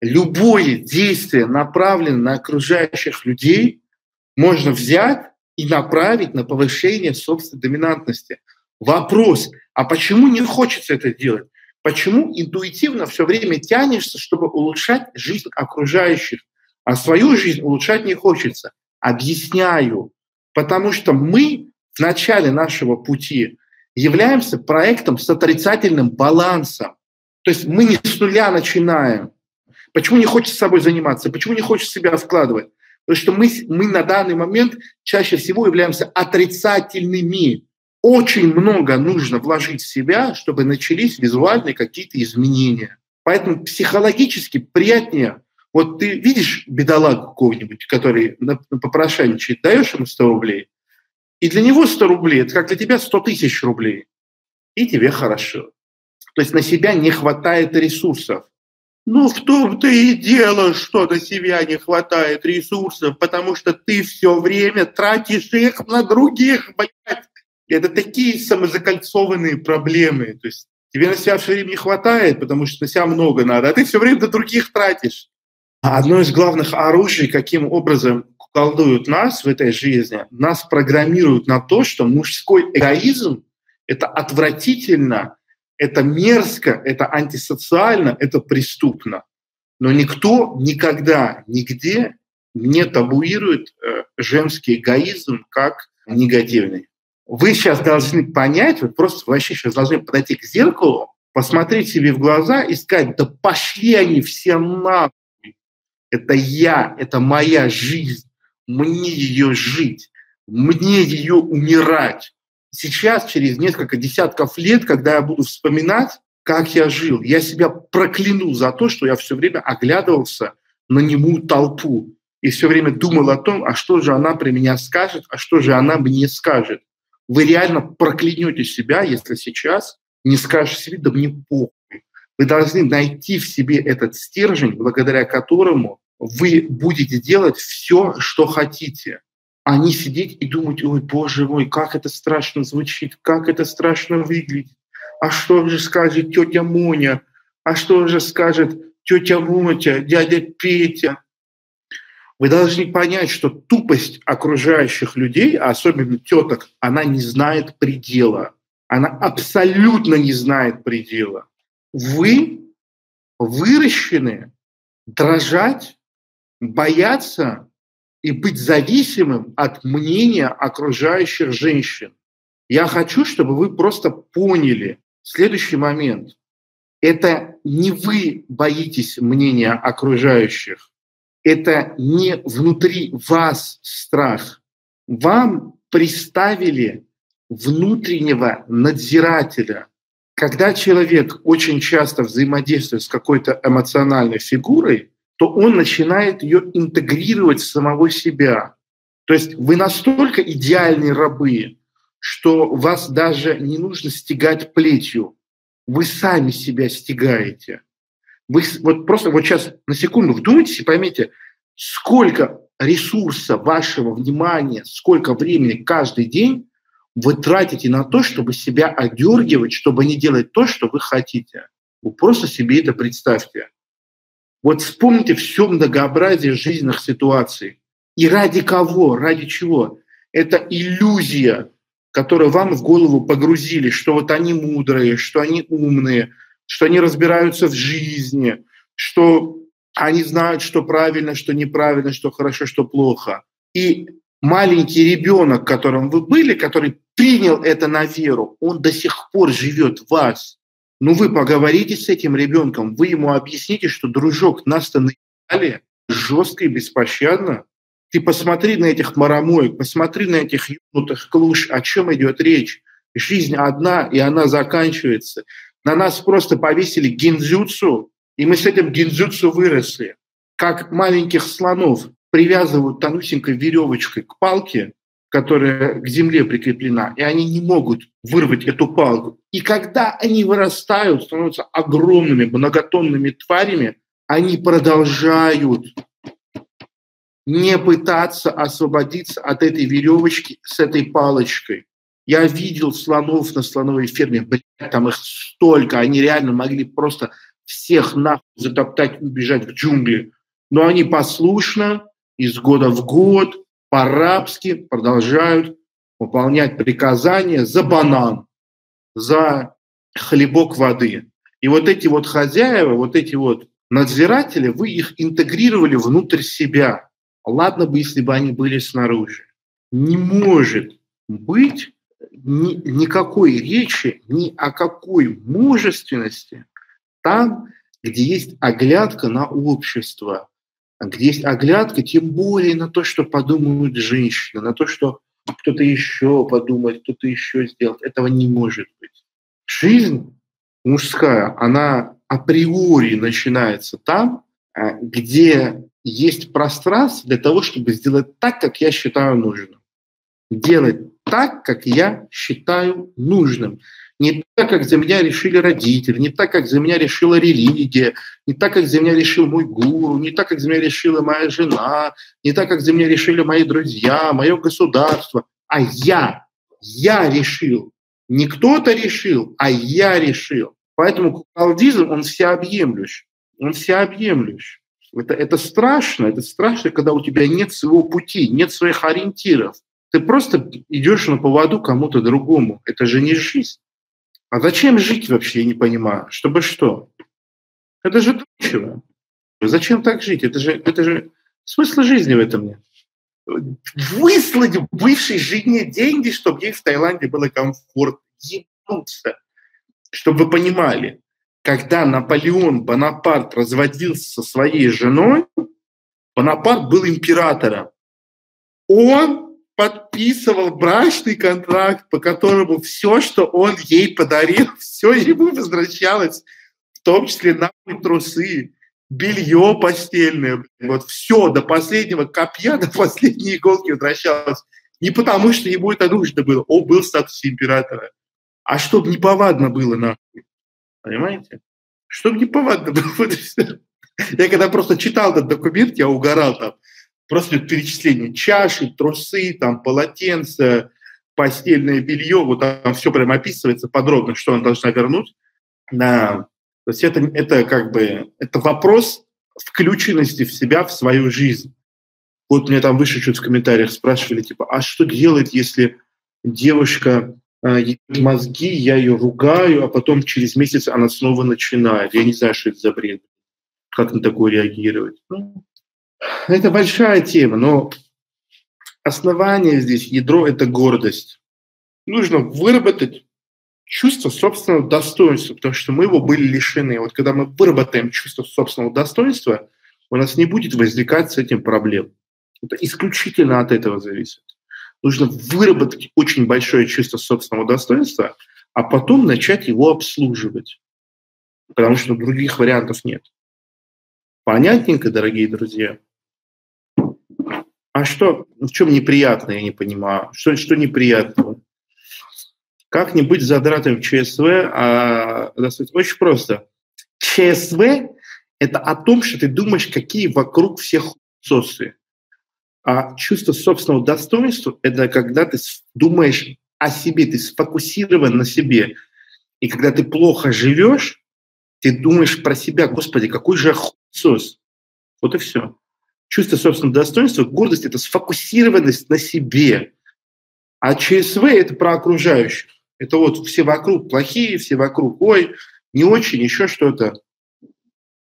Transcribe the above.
любое действие, направленное на окружающих людей, можно взять и направить на повышение собственной доминантности. Вопрос, а почему не хочется это делать? Почему интуитивно все время тянешься, чтобы улучшать жизнь окружающих, а свою жизнь улучшать не хочется? Объясняю. Потому что мы в начале нашего пути являемся проектом с отрицательным балансом. То есть мы не с нуля начинаем. Почему не хочется собой заниматься? Почему не хочется себя вкладывать? Потому что мы, мы на данный момент чаще всего являемся отрицательными. Очень много нужно вложить в себя, чтобы начались визуальные какие-то изменения. Поэтому психологически приятнее. Вот ты видишь бедолагу какого-нибудь, который попрошайничает, даешь ему 100 рублей, и для него 100 рублей – это как для тебя 100 тысяч рублей. И тебе хорошо. То есть на себя не хватает ресурсов. Ну, в том-то и дело, что на себя не хватает ресурсов, потому что ты все время тратишь их на других, блядь. Это такие самозакольцованные проблемы. То есть тебе на себя все время не хватает, потому что на себя много надо, а ты все время на других тратишь. Одно из главных оружий, каким образом колдуют нас в этой жизни, нас программируют на то, что мужской эгоизм – это отвратительно, это мерзко, это антисоциально, это преступно. Но никто никогда, нигде не табуирует э, женский эгоизм как негативный. Вы сейчас должны понять, вы просто вообще сейчас должны подойти к зеркалу, посмотреть себе в глаза и сказать, да пошли они все нахуй. Это я, это моя жизнь мне ее жить, мне ее умирать. Сейчас, через несколько десятков лет, когда я буду вспоминать, как я жил, я себя прокляну за то, что я все время оглядывался на немую толпу и все время думал о том, а что же она при меня скажет, а что же она мне скажет. Вы реально проклянете себя, если сейчас не скажете себе, да мне похуй. Вы должны найти в себе этот стержень, благодаря которому вы будете делать все, что хотите, а не сидеть и думать, ой, боже мой, как это страшно звучит, как это страшно выглядит. А что же скажет тетя Моня? А что же скажет тетя Мотя, дядя Петя? Вы должны понять, что тупость окружающих людей, а особенно теток, она не знает предела. Она абсолютно не знает предела. Вы выращены дрожать бояться и быть зависимым от мнения окружающих женщин. Я хочу, чтобы вы просто поняли следующий момент. Это не вы боитесь мнения окружающих, это не внутри вас страх. Вам приставили внутреннего надзирателя. Когда человек очень часто взаимодействует с какой-то эмоциональной фигурой, то он начинает ее интегрировать в самого себя. То есть вы настолько идеальные рабы, что вас даже не нужно стегать плетью. Вы сами себя стегаете. Вы вот просто вот сейчас на секунду вдумайтесь и поймите, сколько ресурса вашего внимания, сколько времени каждый день вы тратите на то, чтобы себя одергивать, чтобы не делать то, что вы хотите. Вы просто себе это представьте. Вот вспомните все многообразие жизненных ситуаций. И ради кого, ради чего? Это иллюзия, которую вам в голову погрузили, что вот они мудрые, что они умные, что они разбираются в жизни, что они знают, что правильно, что неправильно, что хорошо, что плохо. И маленький ребенок, которым вы были, который принял это на веру, он до сих пор живет в вас. Ну вы поговорите с этим ребенком, вы ему объясните, что, дружок, нас-то наебали жестко и беспощадно. Ты посмотри на этих марамоек, посмотри на этих юнутых клуш, о чем идет речь. Жизнь одна, и она заканчивается. На нас просто повесили гинзюцу, и мы с этим гинзюцу выросли. Как маленьких слонов привязывают тонусенькой веревочкой к палке, которая к земле прикреплена, и они не могут вырвать эту палку. И когда они вырастают, становятся огромными многотонными тварями, они продолжают не пытаться освободиться от этой веревочки с этой палочкой. Я видел слонов на слоновой ферме, блядь, там их столько, они реально могли просто всех нахуй затоптать, убежать в джунгли. Но они послушно из года в год по-рабски продолжают выполнять приказания за банан, за хлебок воды. И вот эти вот хозяева, вот эти вот надзиратели, вы их интегрировали внутрь себя. Ладно бы, если бы они были снаружи. Не может быть ни, никакой речи ни о какой мужественности там, где есть оглядка на общество, есть оглядка, тем более на то, что подумают женщины, на то, что кто-то еще подумает, кто-то еще сделает. Этого не может быть. Жизнь мужская, она априори начинается там, э, где есть пространство для того, чтобы сделать так, как я считаю нужным. Делать так, как я считаю нужным. Не так, как за меня решили родители, не так, как за меня решила религия, не так, как за меня решил мой гуру, не так, как за меня решила моя жена, не так, как за меня решили мои друзья, мое государство, а я, я решил. Не кто-то решил, а я решил. Поэтому куколдизм, он всеобъемлющий. Он всеобъемлющий. Это, это страшно, это страшно, когда у тебя нет своего пути, нет своих ориентиров. Ты просто идешь на поводу кому-то другому. Это же не жизнь. А зачем жить вообще, я не понимаю. Чтобы что? Это же ничего. Зачем так жить? Это же, это же смысл жизни в этом нет. Выслать бывшей жене деньги, чтобы ей в Таиланде было комфортно. Ебнуться. Чтобы вы понимали, когда Наполеон Бонапарт разводился со своей женой, Бонапарт был императором. Он подписывал брачный контракт, по которому все, что он ей подарил, все ему возвращалось, в том числе нахуй трусы, белье постельное, вот все до последнего копья, до последней иголки возвращалось. Не потому, что ему это нужно было, он был в статусе императора, а чтобы неповадно было нахуй. Понимаете? Чтобы неповадно было. Я когда просто читал этот документ, я угорал там просто перечисление чаши, трусы, там, полотенца, постельное белье, вот там все прям описывается подробно, что она должна вернуть. Да. То есть это, это как бы это вопрос включенности в себя, в свою жизнь. Вот мне там выше чуть в комментариях спрашивали, типа, а что делать, если девушка э, мозги, я ее ругаю, а потом через месяц она снова начинает. Я не знаю, что это за бред. Как на такое реагировать? Ну, это большая тема, но основание здесь, ядро – это гордость. Нужно выработать чувство собственного достоинства, потому что мы его были лишены. Вот когда мы выработаем чувство собственного достоинства, у нас не будет возникать с этим проблем. Это исключительно от этого зависит. Нужно выработать очень большое чувство собственного достоинства, а потом начать его обслуживать, потому что других вариантов нет. Понятненько, дорогие друзья? А что, в чем неприятно, я не понимаю. Что, что неприятного? Как не быть задратым в ЧСВ? А, очень просто. ЧСВ – это о том, что ты думаешь, какие вокруг всех сосы. А чувство собственного достоинства – это когда ты думаешь о себе, ты сфокусирован на себе. И когда ты плохо живешь, ты думаешь про себя, господи, какой же охуенсос. Вот и все чувство собственного достоинства, гордость – это сфокусированность на себе. А ЧСВ – это про окружающих. Это вот все вокруг плохие, все вокруг, ой, не очень, еще что-то.